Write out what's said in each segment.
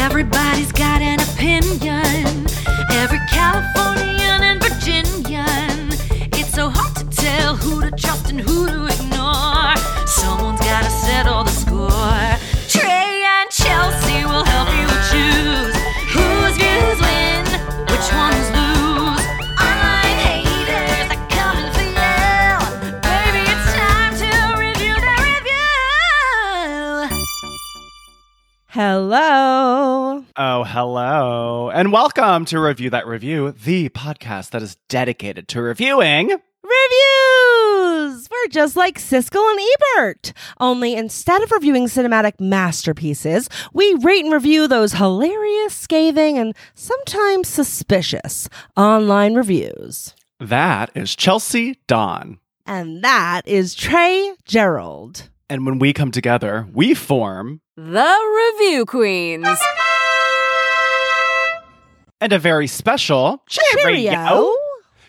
Everybody's got an opinion. Every Californian and Virginian. It's so hard to tell who to trust and who to ignore. Someone's gotta settle the score. Hello. Oh, hello. And welcome to Review That Review, the podcast that is dedicated to reviewing. Reviews! We're just like Siskel and Ebert. Only instead of reviewing cinematic masterpieces, we rate and review those hilarious, scathing, and sometimes suspicious online reviews. That is Chelsey Dawn. And that is Trey Gerrald. And when we come together, we form The Review Queens. and a very special cheerio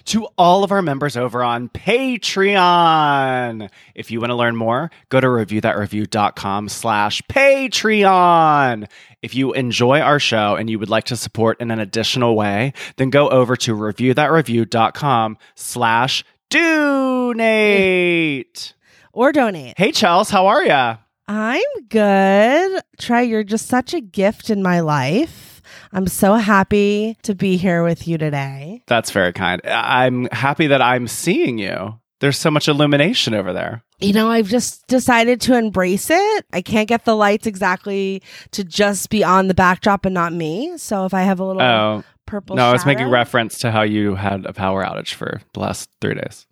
to all of our members over on Patreon. If you want to learn more, go to reviewthatreview.com slash Patreon. If you enjoy our show and you would like to support in an additional way, then go over to reviewthatreview.com slash donate. Or donate. Hey, Chels, how are ya? I'm good. Trey, you're just such a gift in my life. I'm so happy to be here with you today. That's very kind. I- I'm happy that I'm seeing you. There's so much illumination over there. You know, I've just decided to embrace it. I can't get the lights exactly to just be on the backdrop and not me. So if I have a little Oh, purple no, I was making reference to how you had a power outage for the last three days.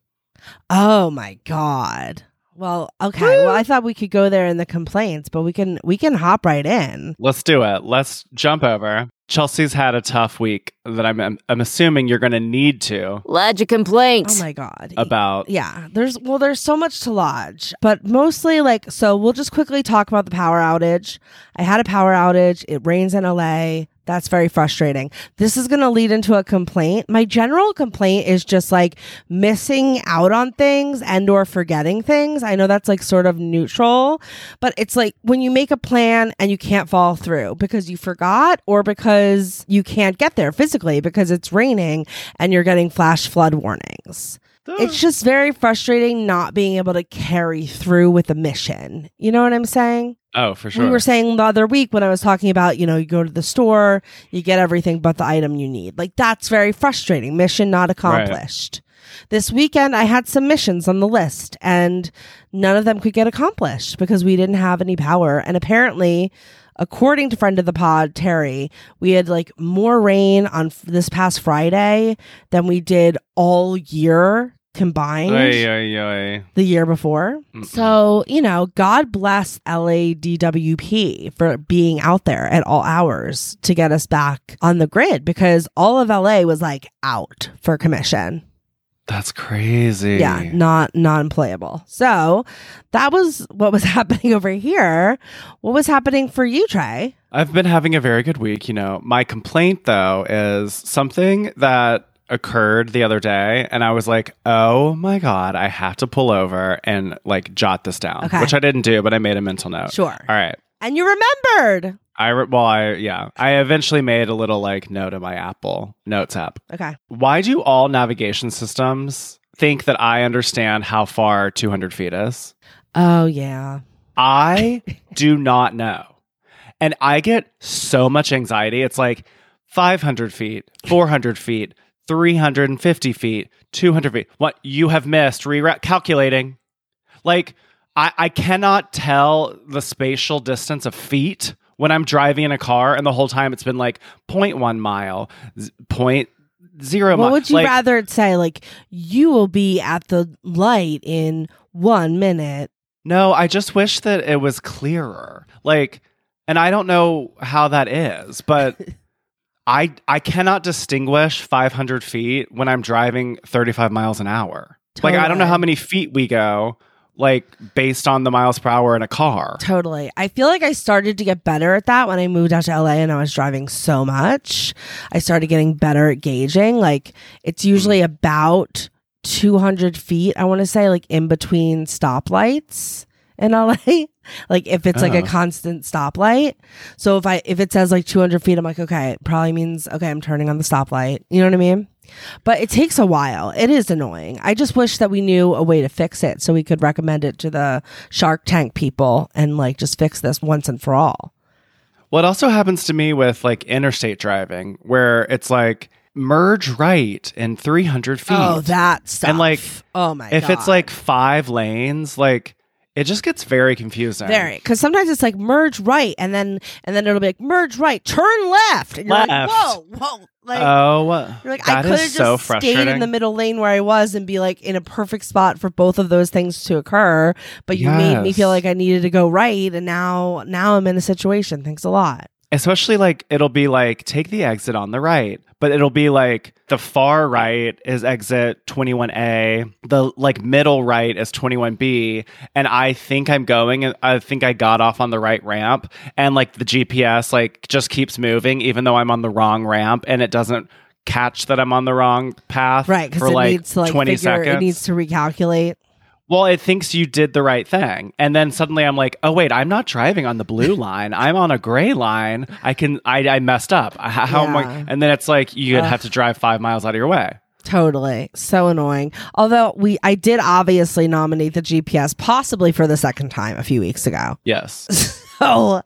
Oh my god. Well, okay. Well, I thought we could go there in the complaints, but we can we can hop right in. Let's do it. Let's jump over. Chelsey's had a tough week that I'm I'm assuming you're going to need to Lodge a complaint. Oh my god. about. Yeah, there's well, there's so much to lodge, but mostly like so. We'll just quickly talk about the power outage. I had a power outage. It rains in LA. That's very frustrating. This is going to lead into a complaint. My general complaint is just like missing out on things and or forgetting things. I know that's like sort of neutral, but it's like when you make a plan and you can't follow through because you forgot or because you can't get there physically because it's raining and you're getting flash flood warnings it's just very frustrating not being able to carry through with a mission. You know what I'm saying? oh, for sure. We were saying the other week when I was talking about, you know, you go to the store, you get everything but the item you need. Like that's very frustrating. Mission not accomplished. This weekend I had some missions on the list and none of them could get accomplished because we didn't have any power. And apparently, according to friend of the pod Terry, we had like more rain on f- this past Friday than we did all year combined Ay, ay, ay. the year before. Mm-mm. So, you know, God bless LADWP for being out there at all hours to get us back on the grid because all of LA was like out for commission. That's crazy. Yeah, not non-playable. So, that was what was happening over here. What was happening for you, Trey? I've been having a very good week. You know, my complaint though is something that occurred the other day, and I was like, "Oh my god, I have to pull over and like jot this down," Okay. which I didn't do, but I made a mental note. Sure. All right. And you remembered. I re- well, I yeah, I eventually made a little like note in my Apple Notes app. Okay. Why do all navigation systems think that I understand how far 200 feet is? Oh, yeah. I do not know. And I get so much anxiety. It's like 500 feet, 400 feet, 350 feet, 200 feet. What you have missed, reroute calculating. Like, I, I cannot tell the spatial distance of feet when I'm driving in a car, and the whole time it's been like 0.1 mile, z- point zero What mile. would you like, rather it say? Like, you will be at the light in one minute. No, I just wish that it was clearer. Like, and I don't know how that is, but I I cannot distinguish 500 feet when I'm driving 35 miles an hour. Like, I don't know how many feet we go, like based on the miles per hour in a car. Totally. I feel like I started to get better at that when I moved out to LA and I was driving so much. I started getting better at gauging. Like it's hmm. usually about 200 feet, I want to say, like in between stoplights. In LA. like if it's like a Oh. constant stoplight. So if I if it says like 200 feet, I'm like, okay, it probably means okay, I'm turning on the stoplight. You know what I mean? But it takes a while. It is annoying. I just wish that we knew a way to fix it so we could recommend it to the Shark Tank people and like just fix this once and for all. Well, it also happens to me with like interstate driving, where it's like merge right in 300 feet. Oh, that stuff. And, like, oh my if it's like five lanes, like it just gets very confusing. Very, because sometimes it's like merge right, and then and then it'll be like merge right, turn left, and you're like, Left. whoa, whoa, like Oh, you're like I could have is so just stayed in the middle lane where I was and be like in a perfect spot for both of those things to occur, but you made me feel like I needed to go right, and now now I'm in a situation. Thanks a lot. Especially like it'll be like take the exit on the right, but it'll be like the far right is exit 21A, the like middle right is 21B, and I think I'm going and I think I got off on the right ramp and like the GPS like just keeps moving even though I'm on the wrong ramp and it doesn't catch that I'm on the wrong path Right, because for it like needs to like 20 figure seconds. it needs to recalculate. Well, it thinks you did the right thing. And then suddenly I'm like, oh, wait, I'm not driving on the blue line. I'm on a gray line. I can, I, I messed up. How am I? And then it's like, you Ugh. have to drive five miles out of your way. Totally. So annoying. Although we I did obviously nominate the GPS possibly for the second time a few weeks ago. Yes. So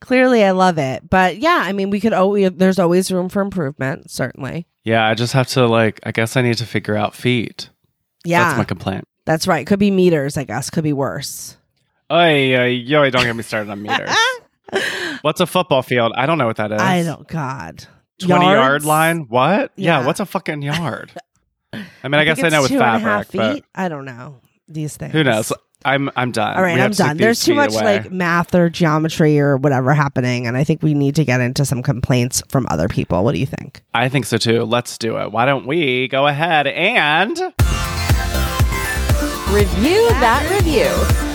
clearly I love it. But yeah, I mean we could always there's always room for improvement, certainly. yeah. I just have to, like, I guess I need to figure out feet. Yeah. That's my complaint. That's right. Could be meters, I guess. Could be worse. Oy, yo, don't get me started on meters. What's a football field? I don't know what that is. I don't god. 20 yard line? What? Yeah. Yeah. What's a fucking yard? I mean, I, guess think I know it's with two and a fabric, but feet. I don't know these things. who knows? I'm I'm done. All right, We I'm to take done. There's too feet much away. like math or geometry or whatever happening, and I think we need to get into some complaints from other people. What do you think? I think so too. Let's do it. Why don't we go ahead and Review that review.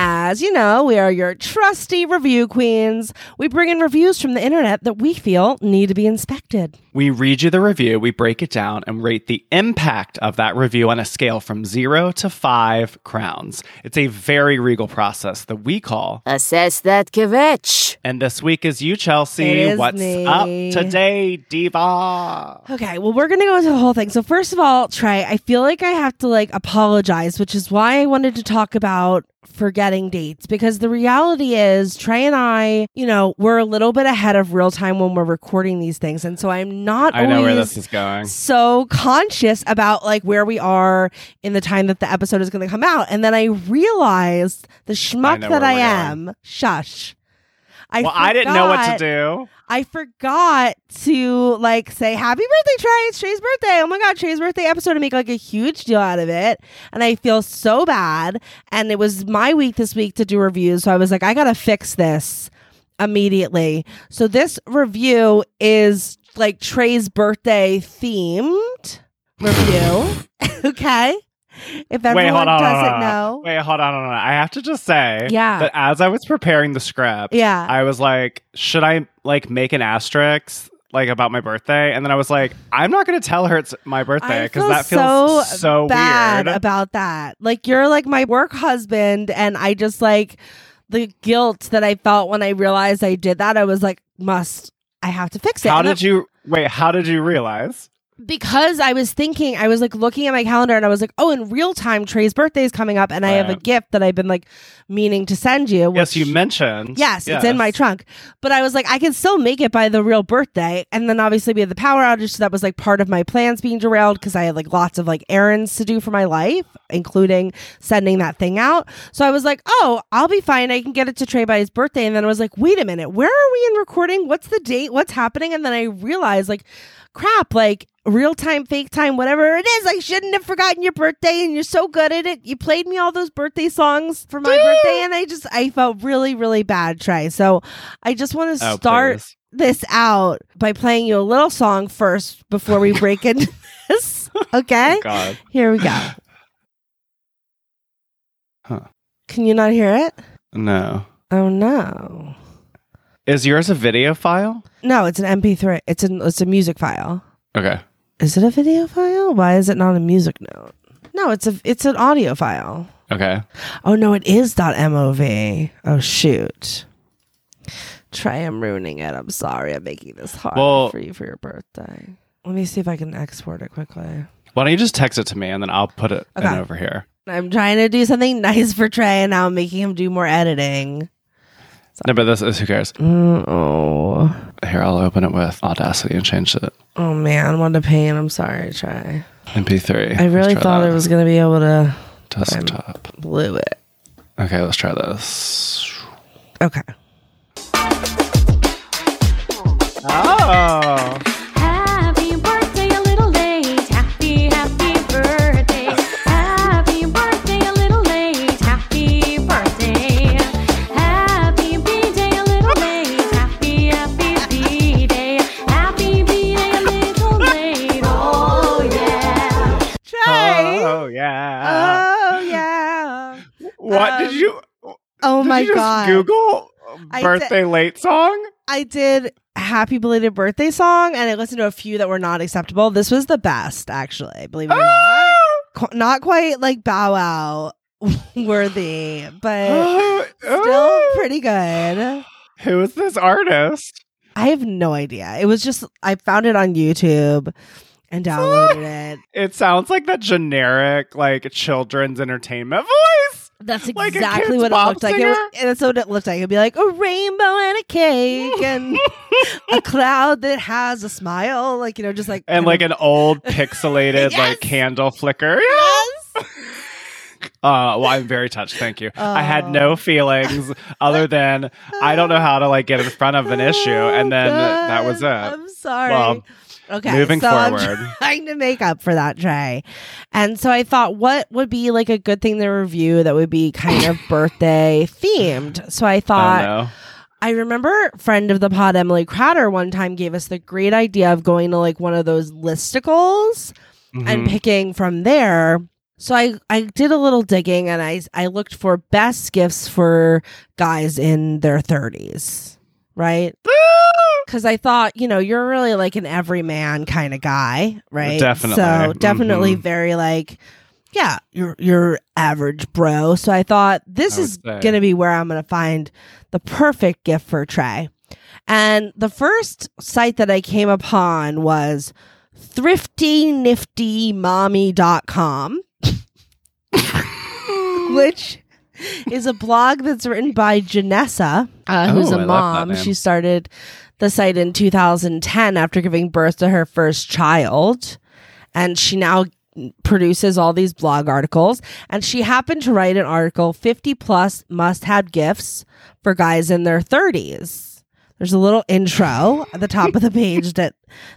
As you know, we are your trusty review queens. We bring in reviews from the internet that we feel need to be inspected. we read you the review, we break it down, and rate the impact of that review on a scale from zero to five crowns. It's a very regal process that we call. Assess that kvetch. And this week is you, Chelsey. It is What's me. up today, Diva? Okay, well, we're gonna go into the whole thing. So first of all, Trey, I feel like I have to like apologize, which is why I wanted to talk about forgetting dates because the reality is Trey and I, you know, we're a little bit ahead of real time when we're recording these things, and so I'm not I know where this is going. so conscious about like where we are in the time that the episode is going to come out. And then I realized the schmuck that I am. Shush. I well, I didn't know what to do. I forgot to like say happy birthday, Trey. It's Trey's birthday. Oh my god, Trey's birthday episode and make like a huge deal out of it. And I feel so bad. And it was my week this week to do reviews. So I was like, I gotta fix this immediately. So this review is like Trey's birthday themed review. okay. If everyone Wait, hold on. doesn't hold on, know. Wait, hold on, hold on. I have to just say Yeah. that as I was preparing the script, Yeah. I was like, should I like make an asterisk like about my birthday? And then I was like, I'm not going to tell her it's my birthday because that feels so so, bad weird. about that. Like you're like my work husband, and I just like the guilt that I felt when I realized I did that. I was like, must I have to fix it? how And did you wait? How did you realize? Because I was thinking, I was like looking at my calendar and I was like, oh, in real time, Trey's birthday is coming up, and I oh, have a gift that I've been like meaning to send you. yes, you which- mentioned. Yes, it's in my trunk. But I was like, I can still make it by the real birthday. And then obviously we had the power outage. So that was like part of my plans being derailed because I had like lots of like errands to do for my life, including sending that thing out. So I was like, oh, I'll be fine. I can get it to Trey by his birthday. And then I was like, wait a minute, where are we in recording? What's the date? What's happening? And then I realized, like, crap, like real time, fake time, whatever it is. I shouldn't have forgotten your birthday, and you're so good at it. You played me all those birthday songs for my birthday, and I just I felt really, really bad, Trey. So I just want to Oh, start please. this out by playing you a little song first before we break into this. Okay, oh, God. here we go. Huh. Can you not hear it? No. Oh no. Is yours a video file? No, it's an MP3. It's an it's a music file. Okay. Is it a video file? Why is it not a music note? No, it's a it's an audio file. Okay. Oh no, it is .mov. Oh shoot. Trey, I'm ruining it. I'm sorry. I'm making this hard Well- for you for your birthday. Let me see if I can export it quickly. Why don't you just text it to me and then I'll put it in Okay. over here. I'm trying to do something nice for Trey, and now I'm making him do more editing. No, but this is who cares. Mm, oh, Here, I'll open it with Audacity and change it. oh man, what a pain. I'm sorry, Trey MP3. I really thought that. I was gonna be able to desktop. blew it. Okay, let's try this. Okay. Oh. What um, did you? Oh did my you just god. Google birthday late song. I did happy belated birthday song and I listened to a few that were not acceptable. This was the best, actually, believe it or not. Oh! Qu- Not quite like Bow Wow worthy, but Oh, still oh. pretty good. Who is this artist? I have no idea. It was just I found it on YouTube and downloaded it. It sounds like that generic like children's entertainment voice. That's Like exactly kid's what it pop looked like. It singer? was, that's what it looked like. It'd be like a rainbow and a cake and a cloud that has a smile, like you know, just like And like of- an old pixelated Yes! like candle flicker. yes. Uh, well, I'm very touched. Thank you. I had Oh. no feelings other than I don't know how to like get in front of an issue, and then that was it. Oh, I'm sorry. Well, okay, moving so I'm forward. trying to make up for that, Trey. And so I thought, what would be like a good thing to review that would be kind of birthday themed? So I I thought, don't know. I remember friend of the pod Emily Crowder one time gave us the great idea of going to like one of those listicles and Mhm. picking from there. So I I did a little digging and I I looked for best gifts for guys in their 30s, right? Cuz I thought, you know, you're really like an everyman kind of guy, right? Definitely. So definitely Mhm. very like yeah, you're you're average bro. So I thought this I is say. to be where I'm going to find the perfect gift for Trey. And the first site that I came upon was thriftyniftymommy.com, which is a blog that's written by Janessa, uh, who's Oh, a mom. She started the site in 2010 after giving birth to her first child. And she now produces all these blog articles. And she happened to write an article 50 plus must have gifts for guys in their 30s. There's a little intro at the top of the page that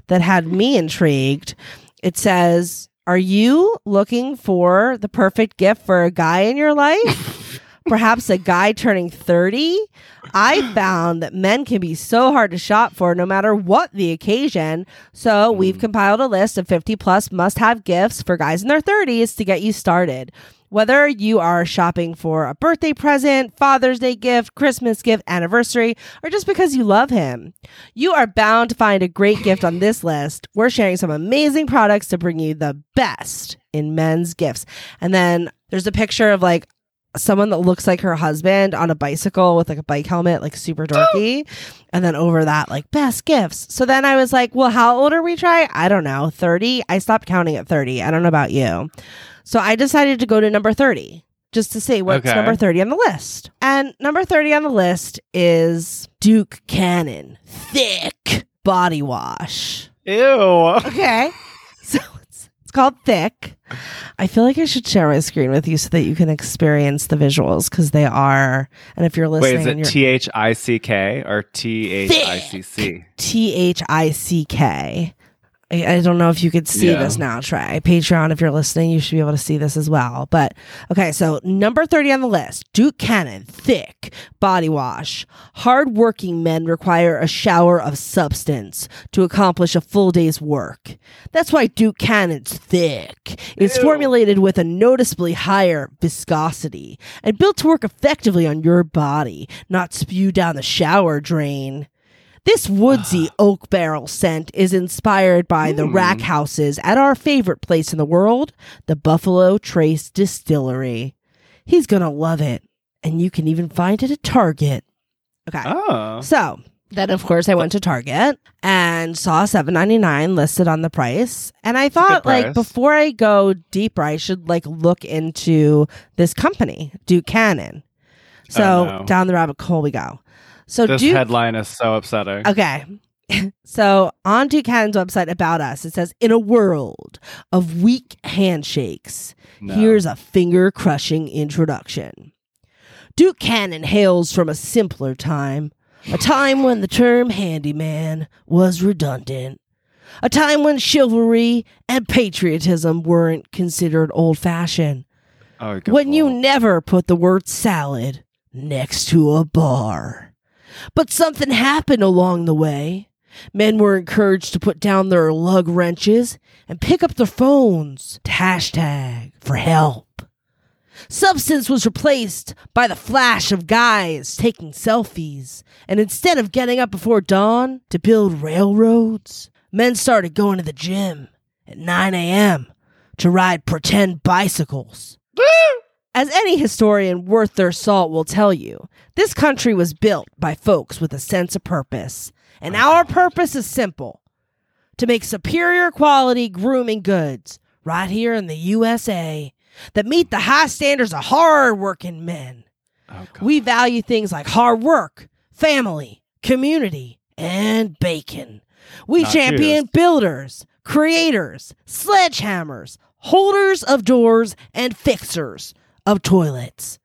that had me intrigued. It says, "Are you looking for the perfect gift for a guy in your life? Perhaps a guy turning 30? I found that men can be so hard to shop for no matter what the occasion. So, hmm. we've compiled a list of 50 plus must have gifts for guys in their 30s to get you started. Whether you are shopping for a birthday present, Father's Day gift, Christmas gift, anniversary, or just because you love him, you are bound to find a great gift on this list. We're sharing some amazing products to bring you the best in men's gifts. And then there's a picture of like someone that looks like her husband on a bicycle with like a bike helmet, like super dorky. and then over that, like best gifts. So then I was like, well, how old are we, Trey? I don't know, 30? I stopped counting at 30. I don't know about you. So I decided to go to number 30 just to see what's Okay. number 30 on the list. And number 30 on the list is Duke Cannon Thick Body Wash. Ew. Okay. it's, called Thick. I feel like I should share my screen with you so that you can experience the visuals because they are. And if you're listening, Wait, is it T H I C K or T H I C C? T H I C K. I I don't know if you could see Yeah. this now, Trey. Patreon, if you're listening, you should be able to see this as well. But okay, so number 30 on the list Duke Cannon, thick body wash. Hardworking men require a shower of substance to accomplish a full day's work. That's why Duke Cannon's thick. It's Ew. formulated with a noticeably higher viscosity and built to work effectively on your body, not spew down the shower drain. This woodsy oak barrel scent is inspired by the Hmm. rack houses at our favorite place in the world, the Buffalo Trace Distillery. He's going to love it. And you can even find it at Target. Okay. Oh. So then, of course, I went to Target and saw seven ninety nine listed on the price, and I thought, like, before I go deeper, I should like look into this company, Duke Cannon. So Oh, no. down the rabbit hole we go. So This Duke, headline is so upsetting. okay. so on Duke Cannon's website about us, it says, "In a world of weak handshakes, No. Here's a finger crushing introduction. Duke Cannon hails from a simpler time, a time when the term handyman was redundant, a time when chivalry and patriotism weren't considered old fashioned, Oh, when you never put the word salad next to a bar. But something happened along the way. Men were encouraged to put down their lug wrenches and pick up their phones to hashtag for help. Substance was replaced by the flash of guys taking selfies, and instead of getting up before dawn to build railroads, men started going to the gym at 9 a.m. to ride pretend bicycles. As any historian worth their salt will tell you, this country was built by folks with a sense of purpose. And our purpose is simple to make superior quality grooming goods right here in the USA that meet the high standards of hard working men. Oh, We value things like hard work, family, community, and bacon. We Not champion builders, creators, sledgehammers, holders of doors, and fixers of toilets.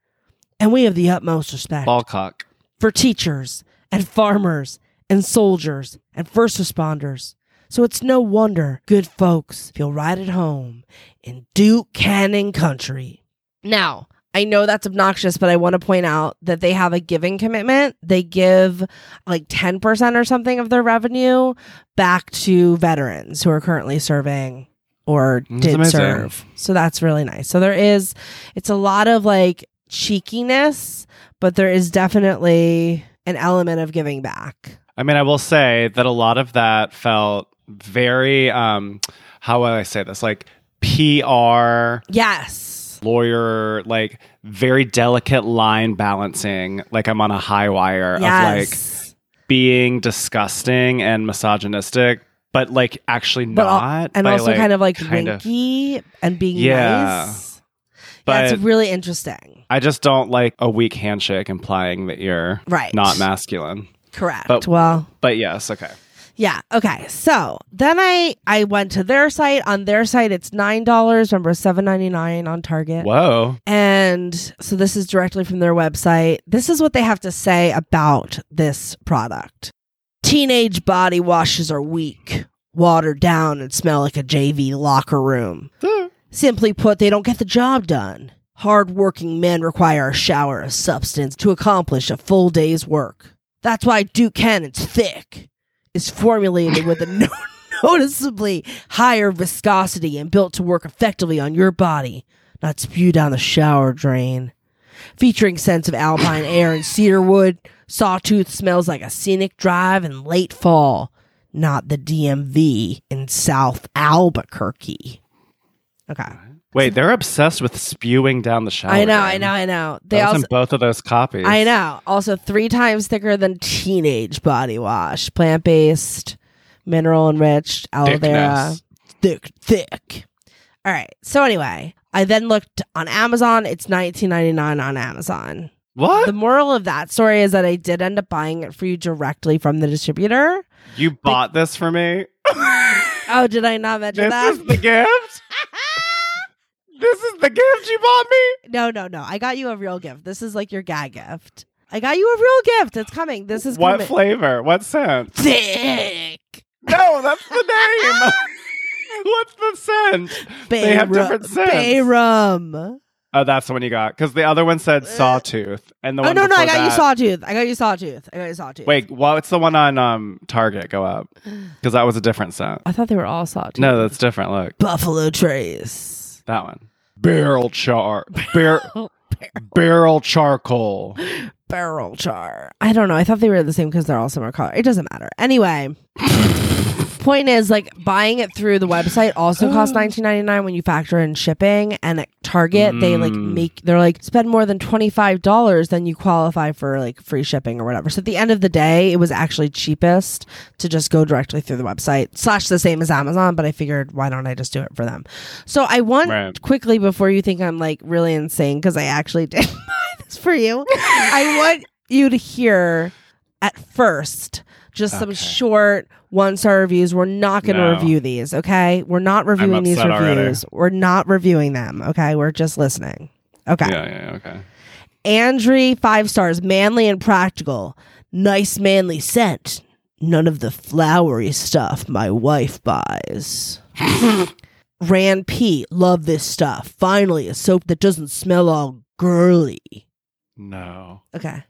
And we have the utmost respect Ballcock. for teachers and farmers and soldiers and first responders. So it's no wonder good folks feel right at home in Duke Cannon country. Now, I know that's obnoxious, but I want to point out that they have a giving commitment. They give like 10% or something of their revenue back to veterans who are currently serving or That's did amazing. serve. So that's really nice. So there is, it's a lot of like cheekiness, but there is definitely an element of giving back. I mean, I will say that a lot of that felt very, um, how will I say this? Like PR, Yes. lawyer, like very delicate line balancing. Like I'm on a high wire of like being disgusting and misogynistic, but like actually but not. and also kind of like kind of- winky and being Yeah. nice. That's But really interesting. I just don't like a weak handshake implying that you're Right. not masculine. Correct. But- well, But yes, okay. yeah. Okay. So then I I went to their site. On their site, it's nine dollars. Remember, seven ninety nine on Target. Whoa. And so this is directly from their website. This is what they have to say about this product. Teenage body washes are weak, watered down, and smell like a JV locker room. Simply put, they don't get the job done. Hard-working men require a shower of substance to accomplish a full day's work. That's why Duke Cannon's thick is formulated with a no- noticeably higher viscosity and built to work effectively on your body, not spew down the shower drain. Featuring scents of alpine air and cedar wood, Sawtooth smells like a scenic drive in late fall, not the DMV in South Albuquerque. Okay. Wait, they're obsessed with spewing down the shower. I know. I know, I know. They also in both of those copies. I know. Also, three times thicker than teenage body wash. Plant based, mineral enriched, aloe vera. Thick, thick. All right. So, anyway, I then looked on Amazon. It's nineteen ninety nine on Amazon. What? The moral of that story is that I did end up buying it for you directly from the distributor. you bought this for me? Oh, did I not mention that? this that? is the gift? this is the gift you bought me? no, no, no. I got you a real gift. This is like your gag gift. I got you a real gift. It's coming. This is What coming. flavor? What scent? Thick. No, that's the name. What's the scent? They have Bay different scents. Bay rum. Oh, that's the one you got. Because the other one said sawtooth, and the Oh one no, no, I got you that- sawtooth. I got you sawtooth. I got you sawtooth. Wait, what's the one on um Target? Go up, because that was a different scent. I thought they were all sawtooth. No, that's different. Look, Buffalo Trace. that one. Barrel char, bar- barrel charcoal. Barrel char. I don't know. I thought they were the same because they're all similar color. It doesn't matter. Anyway. point is like buying it through the website also costs nineteen ninety nine when you factor in shipping. And at Target, they like Mm. make they're like spend more than twenty five dollars, then you qualify for like free shipping or whatever. So at the end of the day, it was actually cheapest to just go directly through the website slash the same as Amazon. But I figured why don't I just do it for them? So I want Right. quickly before you think I'm like really insane because I actually did buy this for you. I want you to hear at first just some short one star reviews. We're not going to No. review these, okay? We're not reviewing these upset already. reviews. We're not reviewing them, okay? We're just listening. Okay. Yeah, yeah, okay. Andre, five stars, manly and practical. Nice manly scent. None of the flowery stuff my wife buys. Ran P, love this stuff. Finally, a soap that doesn't smell all girly. No. Okay.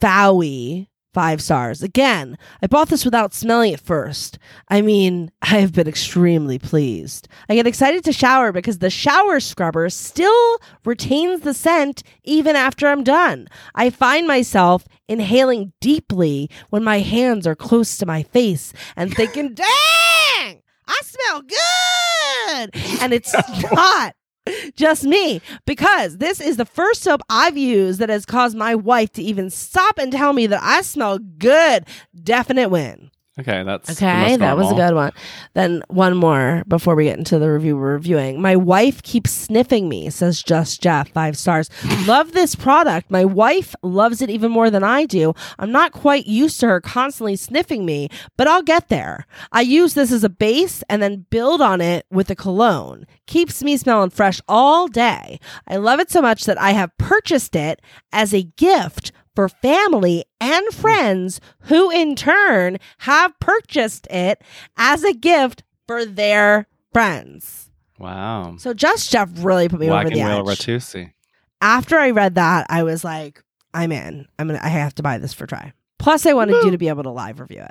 Bowie, five stars. Again, I bought this without smelling it first. I mean, I have been extremely pleased. I get excited to shower because the shower scrubber still retains the scent even after I'm done. I find myself inhaling deeply when my hands are close to my face and thinking, dang, I smell good. And it's not just me because this is the first soap I've used that has caused my wife to even stop and tell me that I smell good. Definite win. Okay, that's Okay, that was a good one. Then one more before we get into the review we're reviewing. My wife keeps sniffing me, says Just Jeff, five stars. Love this product. My wife loves it even more than I do. I'm not quite used to her constantly sniffing me, but I'll get there. I use this as a base and then build on it with a cologne. Keeps me smelling fresh all day. I love it so much that I have purchased it as a gift for family and friends who in turn have purchased it as a gift for their friends. Wow. So Just Jeff really put me Black over the edge. Ratusi. After I read that, I was like, I'm in. I'm gonna I have to buy this for Trey. Plus I wanted you to be able to live review it.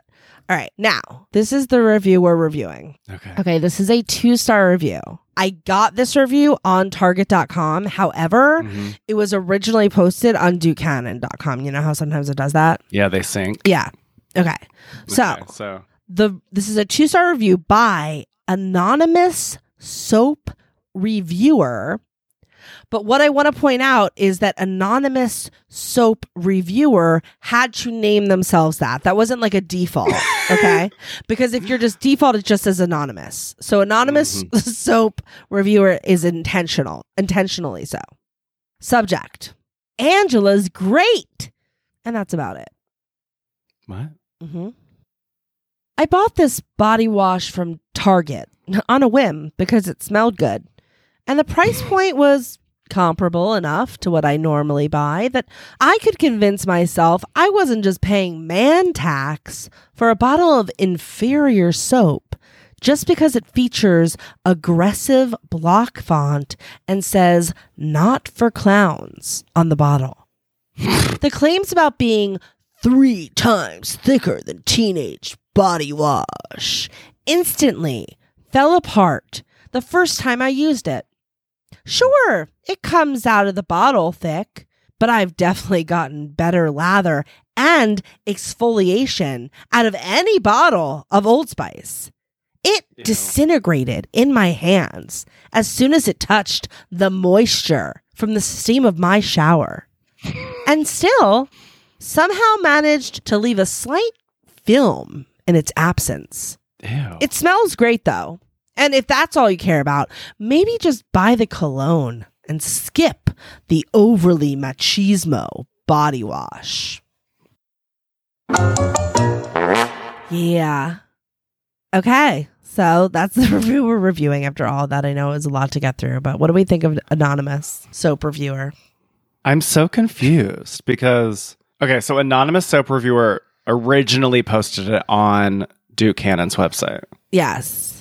All right, now this is the review we're reviewing. Okay. Okay, this is a two star review. I got this review on Target.com. However, Mhm. it was originally posted on DukeCannon.com. You know how sometimes it does that? Yeah, they sync. Yeah. Okay. So Okay, so the this is a two star review by anonymous soap reviewer. But what I want to point out is that anonymous soap reviewer had to name themselves that. That wasn't like a default, okay? because if you're just default, it just says anonymous. So anonymous soap reviewer is intentional, intentionally so. Subject: Angela's great, and that's about it. what? hmm I bought this body wash from Target on a whim because it smelled good. And the price point was comparable enough to what I normally buy that I could convince myself I wasn't just paying man tax for a bottle of inferior soap just because it features aggressive block font and says not for clowns on the bottle. the claims about being three times thicker than teenage body wash instantly fell apart the first time I used it. Sure, it comes out of the bottle thick, but I've definitely gotten better lather and exfoliation out of any bottle of Old Spice. It Ew. disintegrated in my hands as soon as it touched the moisture from the steam of my shower. and still, somehow managed to leave a slight film in its absence. Ew. It smells great though. And if that's all you care about, maybe just buy the cologne and skip the overly machismo body wash. Yeah. Okay. So that's the review we're reviewing after all that. I know it was a lot to get through, but what do we think of Anonymous Soap Reviewer? I'm so confused because okay, so anonymous soap reviewer originally posted it on Duke Cannon's website. Yes.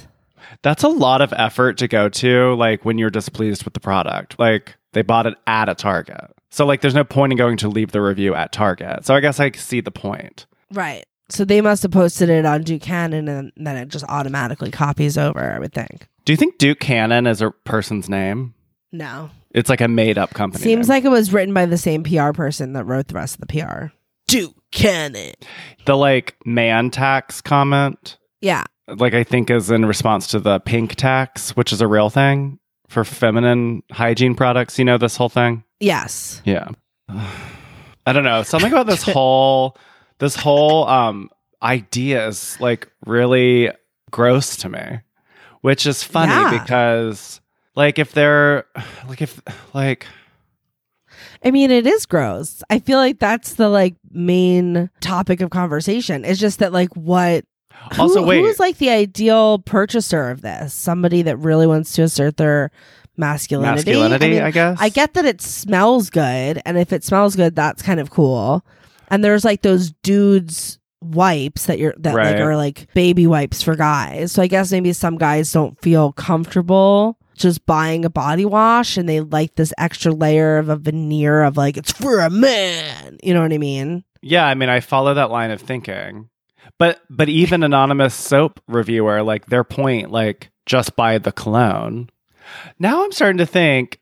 That's a lot of effort to go to like when you're displeased with the product. Like they bought it at a Target. So like there's no point in going to leave the review at Target. So I guess I see the point. Right. So they must have posted it on Duke Cannon and then it just automatically copies over, I would think. Do you think Duke Cannon is a person's name? No. It's like a made up company. Seems name. like it was written by the same PR person that wrote the rest of the PR. Duke Cannon. the like man tax comment. Yeah. Like I think is in response to the pink tax, which is a real thing for feminine hygiene products. You know this whole thing? Yes. Yeah. I don't know. Something about this whole this whole um idea is like really gross to me. Which is funny Yeah. because like if they're like if like I mean, it is gross. I feel like that's the like main topic of conversation. It's just that like what who, Also, wait. who's like the ideal purchaser of this? Somebody that really wants to assert their masculinity. masculinity, I, mean, I guess. I get that it smells good, and if it smells good, that's kind of cool. And there's like those dudes wipes that you're that like are like baby wipes for guys. So I guess maybe some guys don't feel comfortable just buying a body wash and they like this extra layer of a veneer of like it's for a man. You know what I mean? Yeah, I mean, I follow that line of thinking. But but even anonymous soap reviewer, like their point, like just buy the cologne. Now I'm starting to think,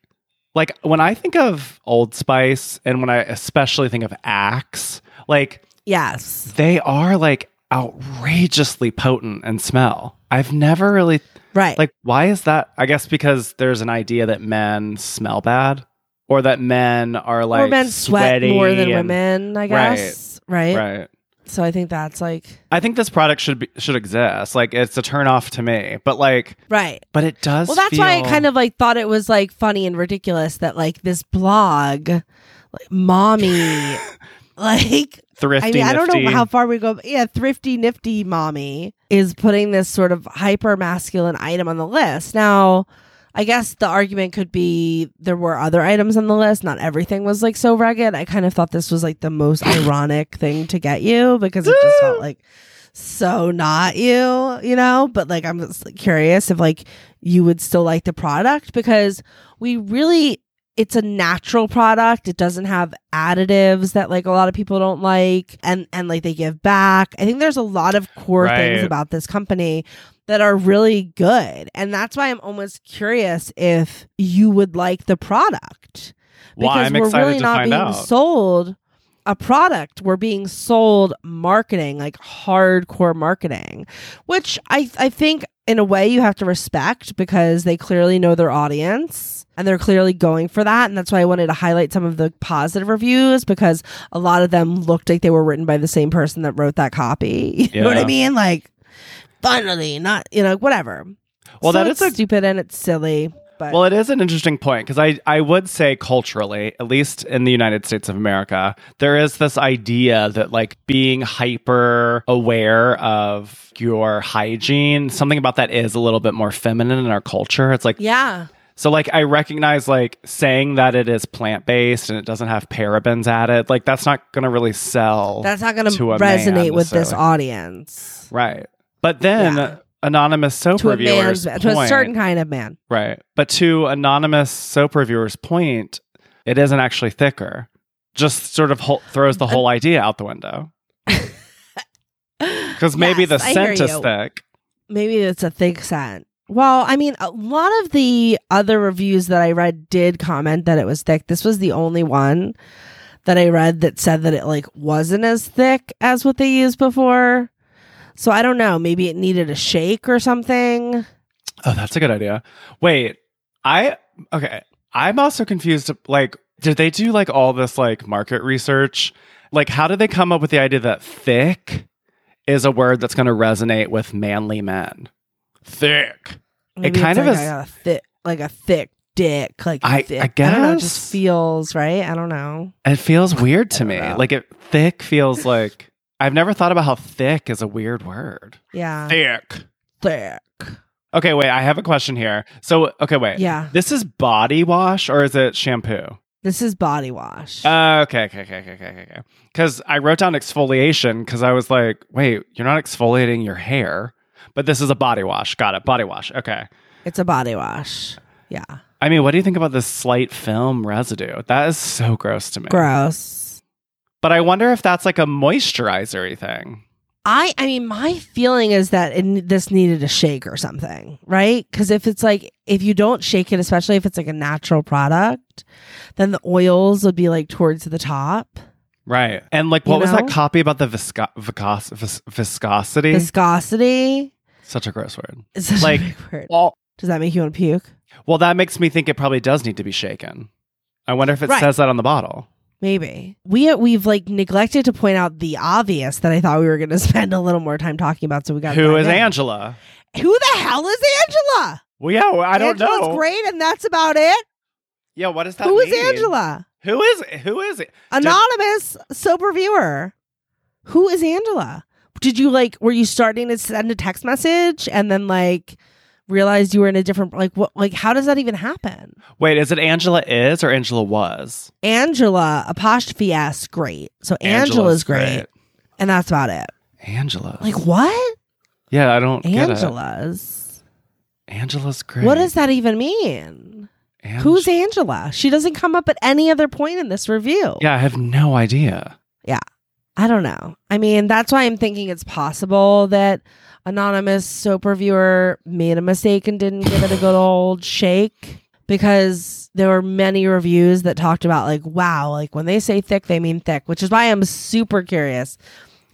like when I think of Old Spice and when I especially think of Axe, like Yes. they are like outrageously potent and smell. I've never really Right. like why is that? I guess because there's an idea that men smell bad or that men are like or men sweat more than and- women, I guess. Right. Right. So I think that's like I think this product should be should exist. Like it's a turn off to me. But like right. but it does Well, that's why I kind of like thought it was like funny and ridiculous that like this blog, like mommy, like thrifty I mean I don't know how far we go. But yeah, thrifty nifty mommy is putting this sort of hyper masculine item on the list. Now, I guess the argument could be there were other items on the list. Not everything was like so rugged. I kind of thought this was like the most ironic thing to get you because it just felt like so not you, you know? But like, I'm just curious if like you would still like the product because we really, it's a natural product. It doesn't have additives that like a lot of people don't like and, and like they give back. I think there's a lot of core things about this company that are really good. And that's why I'm almost curious if you would like the product. Well, Because I'm we're really not being out. sold a product. We're being sold marketing, like hardcore marketing, which I I think in a way you have to respect because they clearly know their audience and they're clearly going for that. And that's why I wanted to highlight some of the positive reviews because a lot of them looked like they were written by the same person that wrote that copy. You know what I mean? Like finally, not you know, whatever. Well, So that it's is a stupid and it's silly. But Well, it is an interesting point because I, I would say culturally, at least in the United States of America, there is this idea that like being hyper aware of your hygiene, something about that is a little bit more feminine in our culture. It's like, yeah. so like I recognize like saying that it is plant based and it doesn't have parabens added, like that's not going to really sell. That's not going to to a man resonate with this audience. right. But then Yeah. anonymous soap To a reviewers man's, to a certain kind of man. Right. But to anonymous soap reviewers' point, it isn't actually thicker. Just sort of hol- throws the whole idea out the window. Because maybe Yes, the scent is thick. Maybe it's a thick scent. Well, I mean, a lot of the other reviews that I read did comment that it was thick. This was the only one that I read that said that it like wasn't as thick as what they used before. So I don't know. Maybe it needed a shake or something. Oh, that's a good idea. Wait, I okay. I'm also confused. Like, did they do like all this like market research? Like, how did they come up with the idea that thick is a word that's going to resonate with manly men? Thick. Maybe kind it's of like is- a thick, like a thick dick. Like I- I thick. I don't know. It just feels right. I don't know. It feels weird to me. know. Like, it thick feels like I've never thought about how thick is a weird word. Yeah, Thick. thick. Okay, wait. I have a question here. So, okay, wait. Yeah, This is body wash or is it shampoo? this is body wash. Uh, okay, okay, okay, okay, okay, okay. Because I wrote down exfoliation because I was like, wait, you're not exfoliating your hair, but this is a body wash. Got it. Body wash. Okay. it's a body wash. Yeah, I mean, what do you think about this slight film residue? That is so gross to me. gross. But I wonder if that's like a moisturizer thing. I I mean, my feeling is that it, this needed a shake or something, right? Because if it's like if you don't shake it, especially if it's like a natural product, then the oils would be like towards the top. Right. And like, what You was that copy about the visco- viscos- vis- viscosity? Viscosity. Such a gross word. It's such Like- a big word. Does that make you want to puke? well, that makes me think it probably does need to be shaken. I wonder if it Right. says that on the bottle. Maybe we uh, we've like neglected to point out the obvious that I thought we were going to spend a little more time talking about. So we got Who is Angela? Who the hell is Angela? Well, yeah, well, I don't Angela's know. great, and that's about it. Yeah, what does that Who is mean? Angela? Who is who is it? Anonymous soap viewer. Who is Angela? Did you like? Were you starting to send a text message and then like realized you were in a different like what like how does that even happen? Wait, is it Angela is or Angela was? Angela apostrophe s great. So Angela's, great, and that's about it. Angela. Like what? yeah, I don't get it. Angela's. Angela's great. What does that even mean? Ange- Who's Angela? She doesn't come up at any other point in this review. Yeah, I have no idea. Yeah. I don't know. I mean, that's why I'm thinking it's possible that anonymous soap reviewer made a mistake and didn't give it a good old shake because there were many reviews that talked about like, wow, like when they say thick, they mean thick, which is why I'm super curious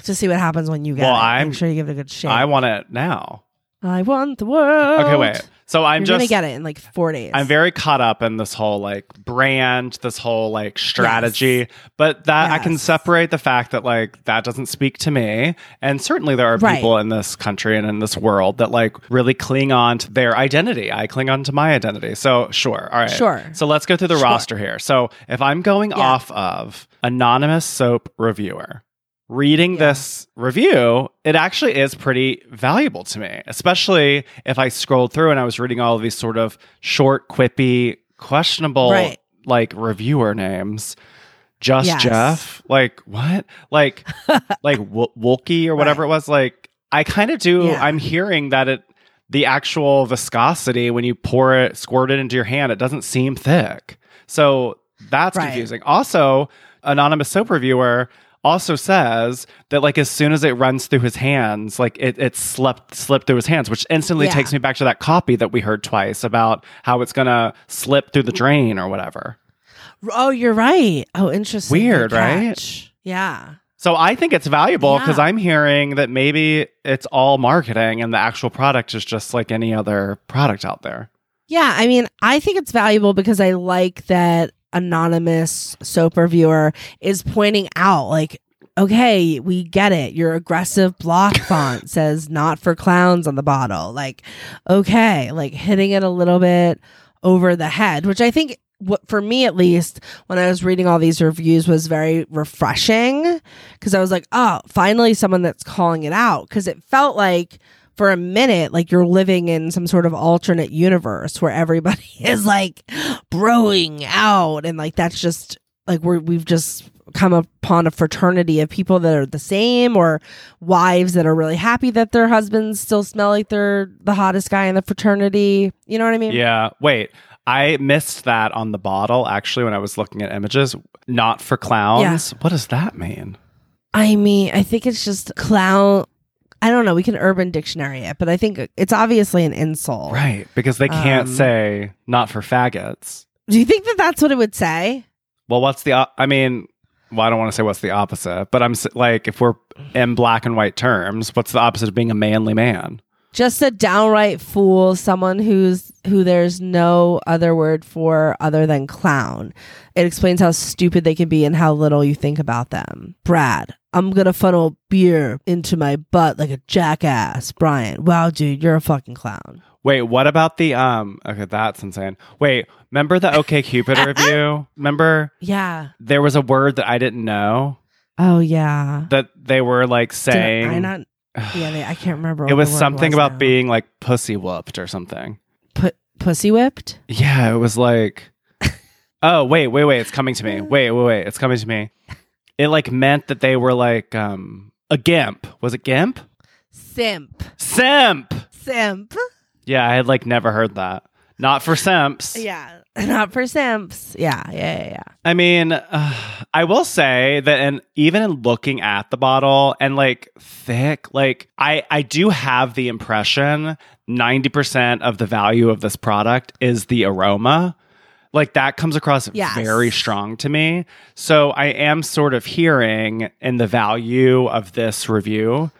to see what happens when you get Well, it. I'm- Make sure you give it a good shake. I want it now. I want the world. Okay, wait. So I'm You're just gonna get it in like four days. I'm very caught up in this whole like brand, this whole like strategy, but that I can separate the fact that like that doesn't speak to me. And certainly there are Right. people in this country and in this world that like really cling on to their identity. I cling on to my identity. So sure. All right. Sure. So let's go through the Sure. roster here. So if I'm going Yeah. off of anonymous soap reviewer, reading Yeah. this review, it actually is pretty valuable to me, especially if I scrolled through and I was reading all of these sort of short, quippy, questionable Right. like reviewer names. Just Yes. Jeff, like what? Like, like w- Wolke or whatever it was. Like, I kind of do. Yeah. I'm hearing that it, the actual viscosity when you pour it, squirt it into your hand, it doesn't seem thick. So that's Right. confusing. Also, anonymous soap reviewer also says that like as soon as it runs through his hands, like it it slipped slipped through his hands, which instantly Yeah. takes me back to that copy that we heard twice about how it's gonna slip through the drain or whatever. oh, you're right. Oh, interesting. Weird, right? Yeah. So I think it's valuable because Yeah. I'm hearing that maybe it's all marketing and the actual product is just like any other product out there. Yeah, I mean, I think it's valuable because I like that anonymous soap reviewer is pointing out, like, okay, we get it. Your aggressive block font says not for clowns on the bottle. Like, okay, like hitting it a little bit over the head, which I think what for me at least when I was reading all these reviews was very refreshing because I was like, oh, finally someone that's calling it out because it felt like for a minute like you're living in some sort of alternate universe where everybody is like broing out and like that's just like we're we've just come upon a fraternity of people that are the same or wives that are really happy that their husbands still smell like they're the hottest guy in the fraternity. You know what I mean? Yeah. Wait, I missed that on the bottle actually when I was looking at images. Not for clowns. What does that mean? I mean, I think it's just clown. I don't know. We can urban dictionary it, but I think it's obviously an insult. Right. Because they can't Um, say not for faggots. Do you think that that's what it would say? Well, what's the, op- I mean, well, I don't want to say what's the opposite, but I'm like, if we're in black and white terms, what's the opposite of being a manly man? Just a downright fool, someone who's who there's no other word for other than clown. It explains how stupid they can be and how little you think about them. Brad, I'm gonna funnel beer into my butt like a jackass. Brian, wow, dude, you're a fucking clown. Wait, what about the um? Okay, that's insane. Wait, remember the OK Cupid review? Remember Yeah. there was a word that I didn't know Oh yeah. that they were like Did saying. I not? Yeah, they, I can't remember. it was something was about now. being like pussy whooped or something. Pu- pussy whipped. Yeah, it was like. oh wait, wait, wait! It's coming to me. Wait, wait, wait! It's coming to me. It like meant that they were like um a gimp. Was it gimp? Simp. Simp. Simp. Yeah, I had like never heard that. Not for simps. Yeah. Not for simps. Yeah. Yeah. Yeah. yeah. I mean, uh, I will say that, and even in looking at the bottle and like thick, like I I do have the impression ninety percent of the value of this product is the aroma. Like that comes across Yes. very strong to me. So I am sort of hearing in the value of this review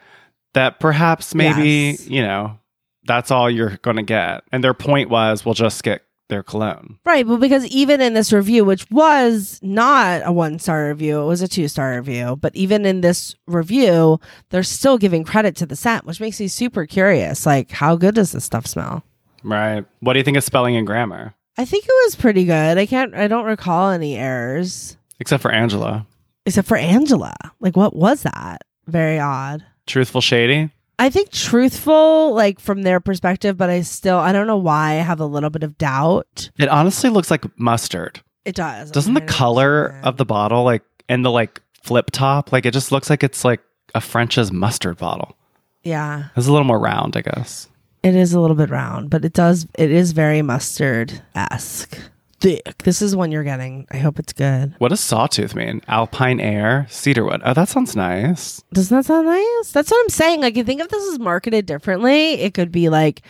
that perhaps maybe Yes. you know that's all you're going to get. And their point was, we'll just get their cologne. Right, but because even in this review, which was not a one star review, it was a two star review, but even in this review, they're still giving credit to the scent, which makes me super curious. Like, how good does this stuff smell? Right. What do you think of spelling and grammar? I think it was pretty good. I can't, I don't recall any errors Except for Angela. except for Angela. Like, what was that? Very odd. Truthful Shady? I think truthful, like from their perspective, but I still, I don't know why I have a little bit of doubt. It honestly looks like mustard. It does. Doesn't the color of the bottle, like, and the like flip top, like, it just looks like it's like a French's mustard bottle. Yeah. It's a little more round, I guess. It is a little bit round, but it does. It is very mustard esque. Thick. This is one you're getting. I hope it's good. What does sawtooth mean? Alpine air, cedarwood. Oh, that sounds nice. Doesn't that sound nice? That's what I'm saying. Like, you think if this is marketed differently, it could be like.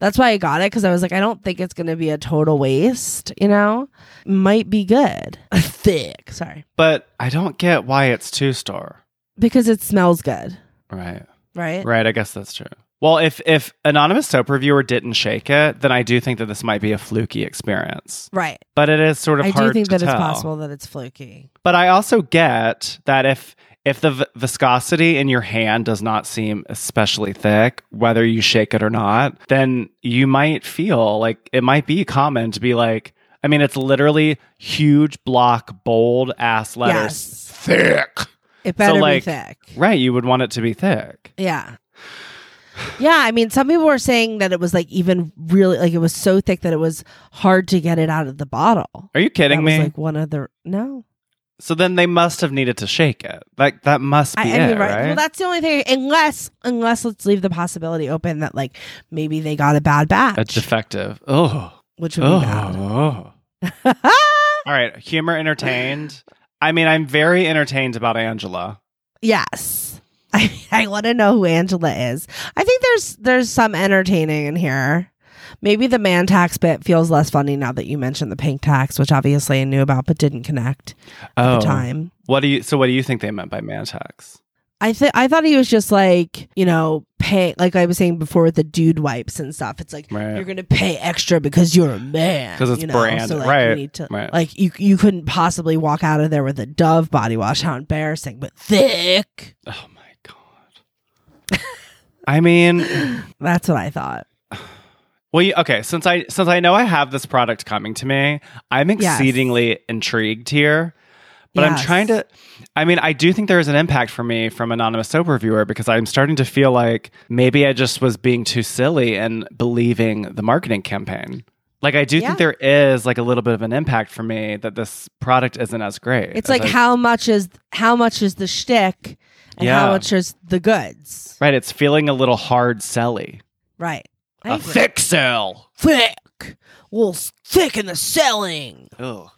That's why I got it because I was like, I don't think it's going to be a total waste. You know, might be good. Thick. Sorry, But I don't get why it's two star. because it smells good, Right. right? Right. I guess that's true. Well, if if anonymous soap reviewer didn't shake it, then I do think that this might be a fluky experience. Right. But it is sort of I hard do think that it's possible that it's fluky. But I also get that if if the v- viscosity in your hand does not seem especially thick, whether you shake it or not, then you might feel like it might be common to be like, I mean, it's literally huge block, bold ass letters, Yes. thick. It better like- be thick. Right? You would want it to be thick. Yeah. Yeah, I mean, some people were saying that it was like even really like it was so thick that it was hard to get it out of the bottle. Are you kidding that me? Was like one of the no. so then they must have needed to shake it. Like that must be I, I it, right. right? Well, that's the only thing. Unless, unless let's leave the possibility open that like maybe they got a bad batch, a defective. Oh. which would be bad. Oh. All right, humor entertained. I mean, I'm very entertained about Angela. yes, I I want to know who Angela is. I think there's there's some entertaining in here. Maybe the man tax bit feels less funny now that you mentioned the pink tax, which obviously I knew about but didn't connect at Oh, the time. what do you? So, what do you think they meant by Mantax? I th- I thought he was just like you know pay like I was saying before with the dude wipes and stuff. It's like Right. you're gonna pay extra because you're a man 'Cause it's you know? brand, So, like, right, You need to, right. Like you you couldn't possibly walk out of there with a Dove body wash. How embarrassing! But thick. Oh. I mean, That's what I thought. well, you, okay. Since I since I know I have this product coming to me, I'm Yes. exceedingly intrigued here. But I'm trying to. I mean, I do think there is an impact for me from anonymous soap reviewer because I'm starting to feel like maybe I just was being too silly and believing the marketing campaign. Like I do Yeah. think there is like a little bit of an impact for me that this product isn't as great. It's as like I- how much is how much is the shtick and Yeah. how much is the goods. right. It's feeling a little hard selly. Right. I A agree. thick sell. thick. Well, thick in the selling. Oh.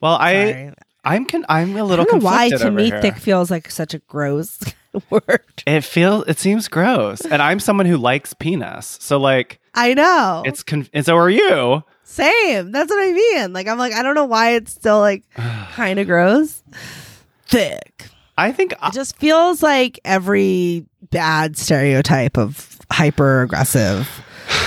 Well, I Sorry. I'm con- I'm a I little don't know why to me here. thick feels like such a gross word. It feels it seems gross, and I'm someone who likes penis, so like I know. it's con- and so are you. Same. That's what I mean. Like I'm like I don't know why it's still like kind of gross. Thick. I think It just feels like every bad stereotype of hyper aggressive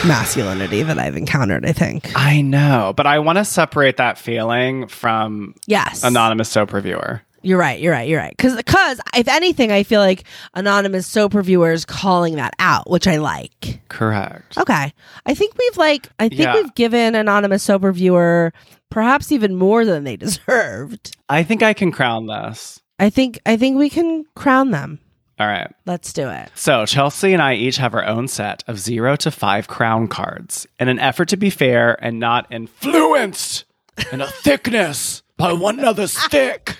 masculinity that I've encountered, I think. I know, but I want to separate that feeling from Yes. anonymous soap reviewer. You're right. You're right. You're right. Because, because if anything, I feel like anonymous soap reviewers calling that out, which I like. Correct. Okay. I think we've like, I think Yeah. we've given anonymous soap reviewer perhaps even more than they deserved. I think I can crown this. I think, I think we can crown them. All right. Let's do it. So Chelsey and I each have our own set of zero to five crown cards in an effort to be fair and not influenced in a thickness by one another's thick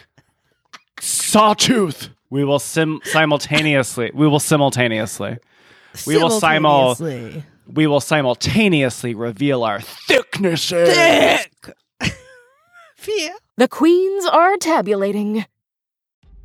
sawtooth. We will sim- simultaneously. We will simultaneously. We will simul- Simultaneously. We will simultaneously reveal our thicknesses. Thick. Fia. The queens are tabulating.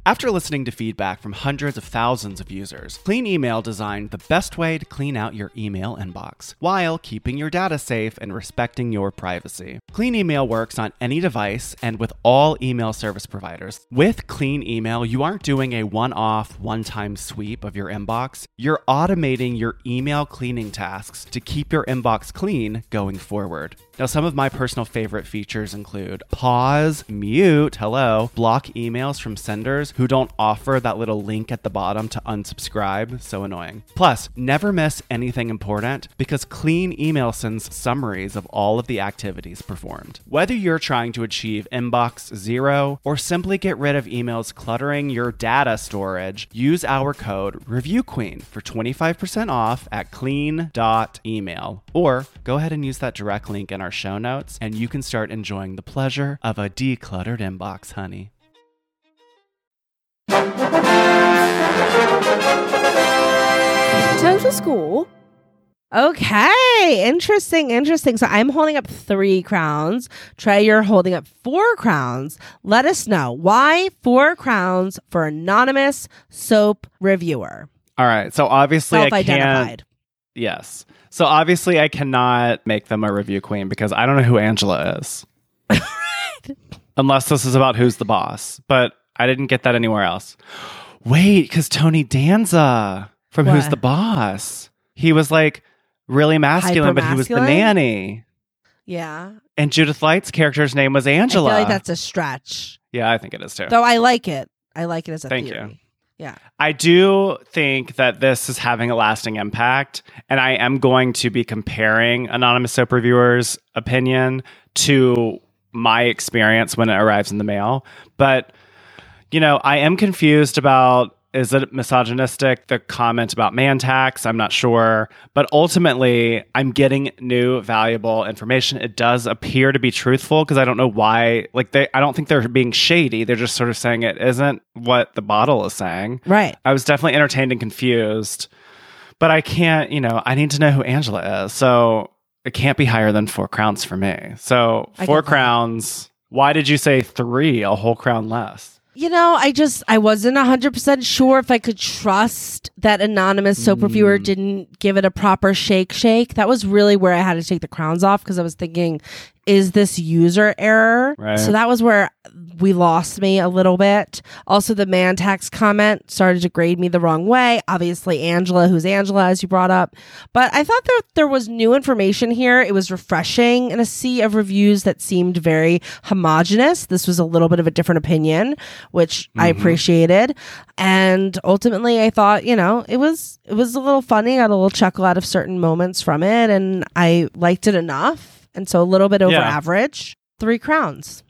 After listening to feedback from hundreds of thousands of users, Clean Email designed the best way to clean out your email inbox while keeping your data safe and respecting your privacy. Clean Email works on any device and with all email service providers. With Clean Email, you aren't doing a one off, one time sweep of your inbox. You're automating your email cleaning tasks to keep your inbox clean going forward. Now, some of my personal favorite features include pause, mute, hello, block emails from senders who don't offer that little link at the bottom to unsubscribe. So annoying. Plus, never miss anything important because Clean Email sends summaries of all of the activities performed. Whether you're trying to achieve inbox zero or simply get rid of emails cluttering your data storage, use our code ReviewQueen for 25% off at clean.email. Or go ahead and use that direct link in our show notes and you can start enjoying the pleasure of a decluttered inbox, honey. Total score Okay, interesting, interesting. So I'm holding up three crowns. Trey, you're holding up four crowns. Let us know why four crowns for anonymous soap reviewer. All right. So obviously I can't Self-identified. Yes. So obviously I cannot make them a review queen because I don't know who Angela is. Unless this is about who's the boss. But I didn't get that anywhere else. Wait, because Tony Danza from Who's the Boss. He was like really masculine, but he was the Hyper-masculine? nanny. Yeah, And Judith Light's character's name was I Angela. feel like that's a stretch. yeah, I think it is too. Though I like it. I like it as a Thank you. theory. Yeah. I do think that this is having a lasting impact, and I am going to be comparing Anonymous Soap Reviewer's opinion to my experience when it arrives in the mail. But, you know, I am confused about is it misogynistic, the comment about man tax? I'm not sure. But ultimately, I'm getting new, valuable information. It does appear to be truthful because I don't know why. Like, they, I don't think they're being shady. They're just sort of saying it isn't what the bottle is saying. Right. I was definitely entertained and confused, but I can't, you know, I need to know who Angela is. So it can't be higher than four crowns for me. So four crowns. Why did you say three, a whole crown less? You know, I just I wasn't hundred percent sure if I could trust that anonymous soap reviewer Mm. didn't give it a proper shake shake. That was really where I had to take the crowns off because I was thinking, is this user error? Right. So that was where we lost me a little bit. Also, the man tax comment started to grade me the wrong way. Obviously, Angela, who's Angela, as you brought up. But I thought that there was new information here. It was refreshing in a sea of reviews that seemed very homogenous. This was a little bit of a different opinion, which I mm-hmm. appreciated. And ultimately, I thought, you know, it was it was a little funny. I got a little chuckle out of certain moments from it, and I liked it enough. And so a little bit over Yeah. average. Three crowns.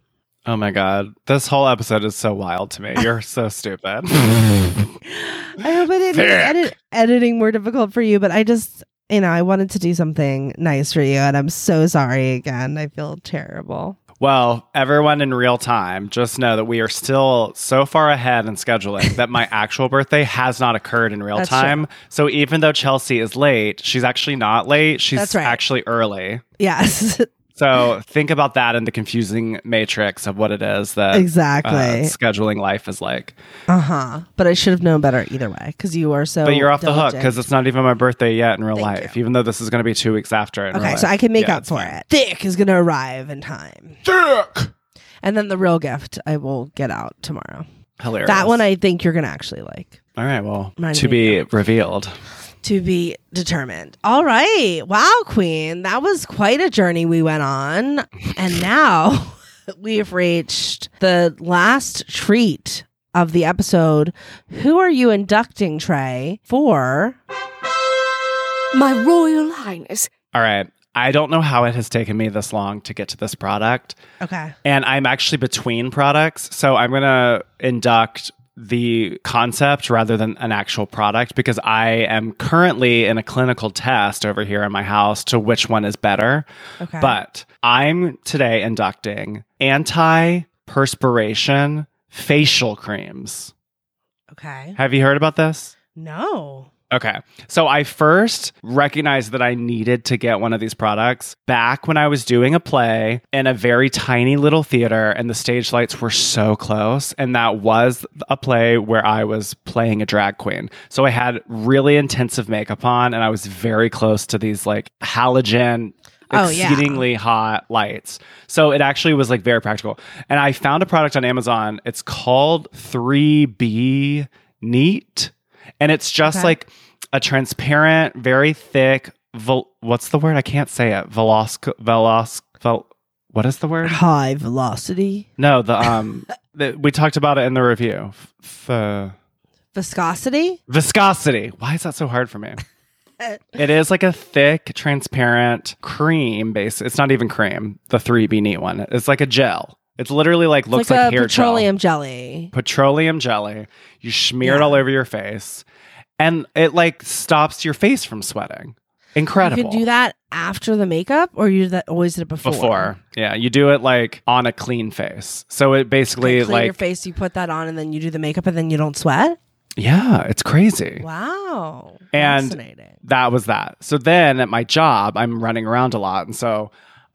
Oh my God. This whole episode is so wild to me. You're so stupid. I hope I didn't make edit- editing more difficult for you, but I just, you know, I wanted to do something nice for you, and I'm so sorry again. I feel terrible. Well, everyone in real time, just know that we are still so far ahead in scheduling that my actual birthday has not occurred in real That's time. So even though Chelsey is late, she's actually not late. She's right. actually early. Yes, So think about that in the confusing matrix of what it is that exactly. uh, scheduling life is like. Uh huh. But I should have known better either way because you are so. but you're off the hook because it's not even my birthday yet in real Thank life, you. even though this is going to be two weeks after. In real Okay, life. so I can make Yeah, up for fine. it. Thick is going to arrive in time. Dick! And then the real gift I will get out tomorrow. Hilarious. That one I think you're going to actually like. All right. Well, Mine to may be revealed. To be determined. All right. Wow, Queen. That was quite a journey we went on. And now we've reached the last treat of the episode. Who are you inducting, Trey, for? My Royal Highness. All right. I don't know how it has taken me this long to get to this product. Okay. And I'm actually between products. So I'm going to induct the concept rather than an actual product because I am currently in a clinical test over here in my house to which one is better. Okay. But I'm today inducting anti perspiration facial creams. okay. Have you heard about this? No. Okay. So I first recognized that I needed to get one of these products back when I was doing a play in a very tiny little theater and the stage lights were so close. And that was a play where I was playing a drag queen. So I had really intensive makeup on and I was very close to these like halogen Oh, yeah. exceedingly hot lights. So it actually was like very practical. And I found a product on Amazon. It's called 3B Neat. And it's just Okay. like a transparent, very thick, what's the word? I can't say it. Velosc, velosc, vel- what is the word? High velocity. No, the, um, the, we talked about it in the review. F- f- Viscosity? viscosity. Why is that so hard for me? It is like a thick, transparent cream base. It's not even cream. The 3B neat one. It's like a gel. It's literally like looks like, like, hair petroleum gel. jelly. Petroleum jelly. You smear it all over your face, and it like stops your face from sweating. Incredible. You can do that after the makeup, or you that always did it before. before. Yeah, you do it like on a clean face. So it basically like your face, you put that on, and then you do the makeup, and then you don't sweat. yeah, it's crazy. Wow, And- fascinating. that was that. So then at my job, I'm running around a lot. And so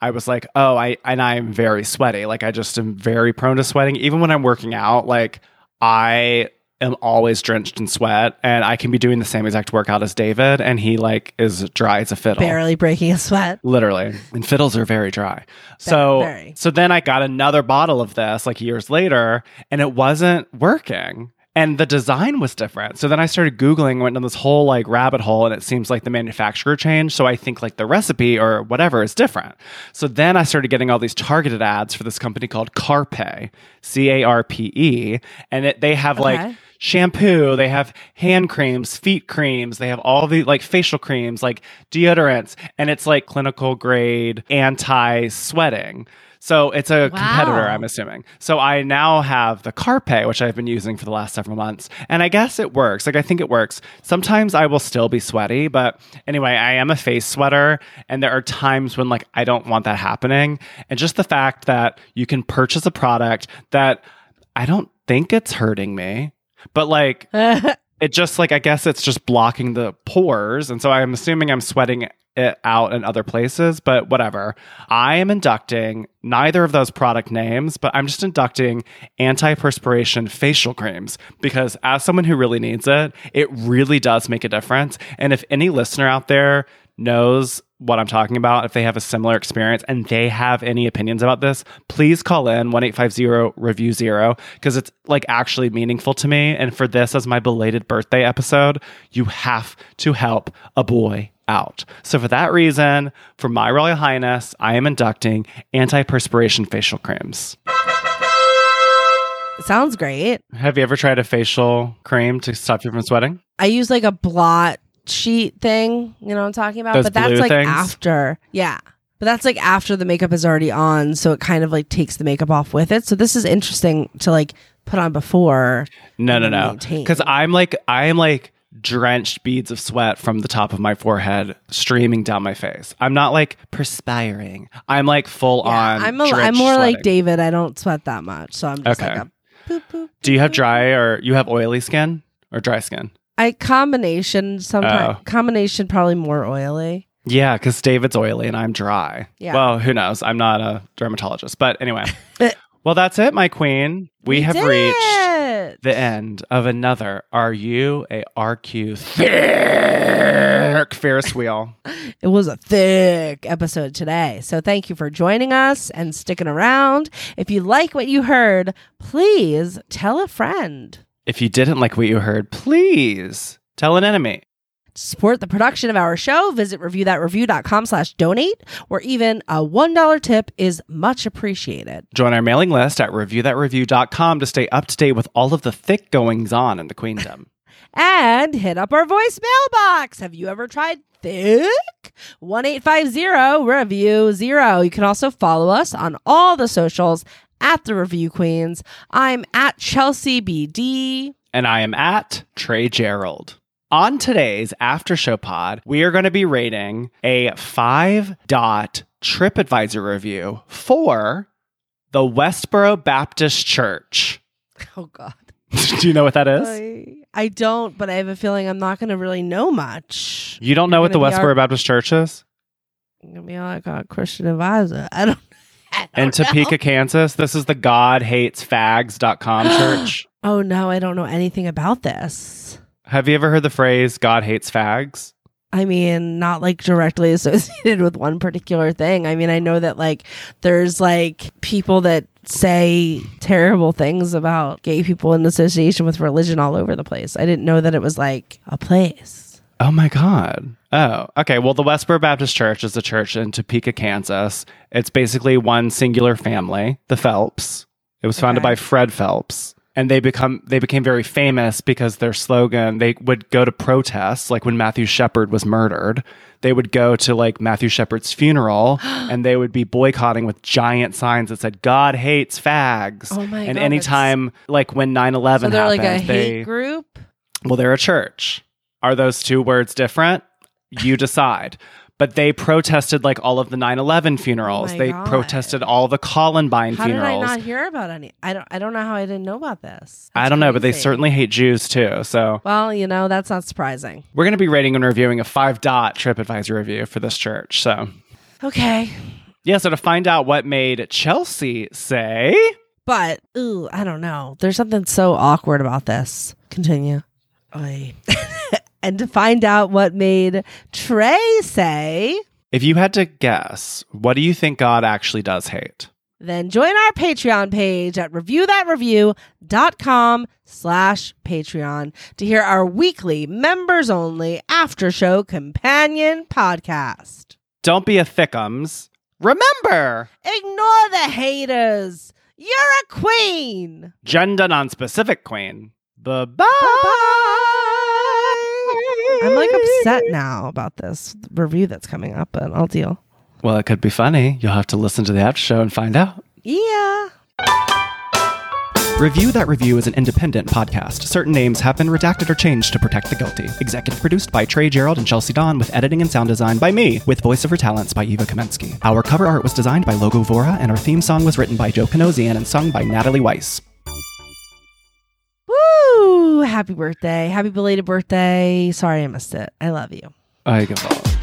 I was like, oh, I, and I'm very sweaty. Like I just am very prone to sweating. Even when I'm working out, like I am always drenched in sweat and I can be doing the same exact workout as David. And he like is dry as a fiddle. Barely breaking a sweat. Literally. And fiddles are very dry. So very. so then I got another bottle of this like years later and it wasn't working. And the design was different. So then I started Googling, went down this whole like rabbit hole, and it seems like the manufacturer changed. So I think like the recipe or whatever is different. So then I started getting all these targeted ads for this company called Carpe, C A R P E. And it, they have Okay. like shampoo, they have hand creams, feet creams, they have all the like facial creams, like deodorants, and it's like clinical grade anti sweating. So it's a competitor, I'm assuming. So I now have the Carpe, which I've been using for the last several months. And I guess it works. Like I think it works. Sometimes I will still be sweaty, but anyway, I am a face sweater. And there are times when like I don't want that happening. And just the fact that you can purchase a product that I don't think it's hurting me, but like it just like I guess it's just blocking the pores, and so I'm assuming I'm sweating it out in other places. But whatever. I am inducting neither of those product names, but I'm just inducting anti-perspiration facial creams because as someone who really needs it, it really does make a difference. And if any listener out there knows what I'm talking about, if they have a similar experience and they have any opinions about this, please call in 1850 review zero because it's like actually meaningful to me. And for this as my belated birthday episode, you have to help a boy out. So for that reason, for my Royal Highness, I am inducting anti-perspiration facial creams. Sounds great. Have you ever tried a facial cream to stop you from sweating? I use like a blot sheet thing. You know what I'm talking about? Those but that's blue like things? after. Yeah. But that's like after the makeup is already on, so it kind of like takes the makeup off with it. So this is interesting to like put on before. No, no, no. Because I'm like, I am like drenched beads of sweat from the top of my forehead streaming down my face. I'm not like perspiring. I'm like full Yeah, on. I'm a, I'm more like. David. I don't sweat that much, so I'm just Okay. like a boop, boop, Do you have dry or you have oily skin or dry skin? I combination sometimes Oh. combination probably more oily. Yeah, because David's oily and I'm dry. Yeah. Well, who knows? I'm not a dermatologist. But anyway. well, that's it, my queen. We, have did reached it. the end of another Are You a RQ Thick Ferris wheel? It was a thick episode today. So thank you for joining us and sticking around. If you like what you heard, please tell a friend. If you didn't like what you heard, please tell an enemy. To support the production of our show, visit reviewthatreview.com slash donate, where even a $1 tip is much appreciated. Join our mailing list at reviewthatreview.com to stay up to date with all of the thick goings on in the queendom. And hit up our voicemail box. Have you ever tried thick? 1850 review zero. You can also follow us on all the socials at the Review Queens. I'm at Chelsey BD. and I am at Trey Gerrald. On today's after show pod, we are going to be rating a five dot TripAdvisor review for the Westboro Baptist Church. Oh, God. Do you know what that is? I, I don't, but I have a feeling I'm not going to really know much. You don't know You're what the Westboro our- Baptist Church is? I'm going to be like a Christian advisor. I don't. I In don't know. Topeka, Kansas. This is the God Hates Fags.com church. Oh no, I don't know anything about this. Have you ever heard the phrase God hates fags? I mean, not like directly associated with one particular thing. I mean, I know that like there's like people that say terrible things about gay people in association with religion all over the place. I didn't know that it was like a place. Oh my God. Oh, okay. Well, the Westboro Baptist Church is a church in Topeka, Kansas. It's basically one singular family, the Phelps. It was founded Okay. by Fred Phelps. And they become they became very famous because their slogan, they would go to protests, like when Matthew Shepard was murdered. They would go to like Matthew Shepard's funeral and they would be boycotting with giant signs that said, God hates fags. Oh my and God, anytime like when 9-11 So they're happened, like a they hate group. well, they're a church. Are those two words different? You decide. But they protested like all of the 9/11 funerals. Oh they God. protested all the Columbine How did I funerals. not hear about any? I don't. I don't know how I didn't know about this. I don't know, but they certainly hate Jews too. So Well, you know that's not surprising. we're going to be rating and reviewing a five dot TripAdvisor review for this church. So Okay, yeah, so to find out what made Chelsey say, but ooh, I don't know. There's something so awkward about this. Continue. Oy. and to find out what made Trey say, if you had to guess, what do you think God actually does hate? then join our Patreon page at reviewthatreview.com slash Patreon to hear our weekly members only after show companion podcast. Don't be a thickums. Remember, Ignore the haters. You're a queen. gender non-specific queen. Bye bye. I'm like upset now about this review that's coming up, but I'll deal. Well, it could be funny. You'll have to listen to the after show and find out. Yeah. Review That Review is an independent podcast. Certain names have been redacted or changed to protect the guilty. Executive produced by Trey Gerrald and Chelsey Don, with editing and sound design by me, with voiceover talents by Eva Kamensky. Our cover art was designed by Logo Vora, and our theme song was written by Joe Kinosian and sung by Natalie Weiss. Woo! Happy birthday. Happy belated birthday. Sorry I missed it. I love you. I give up.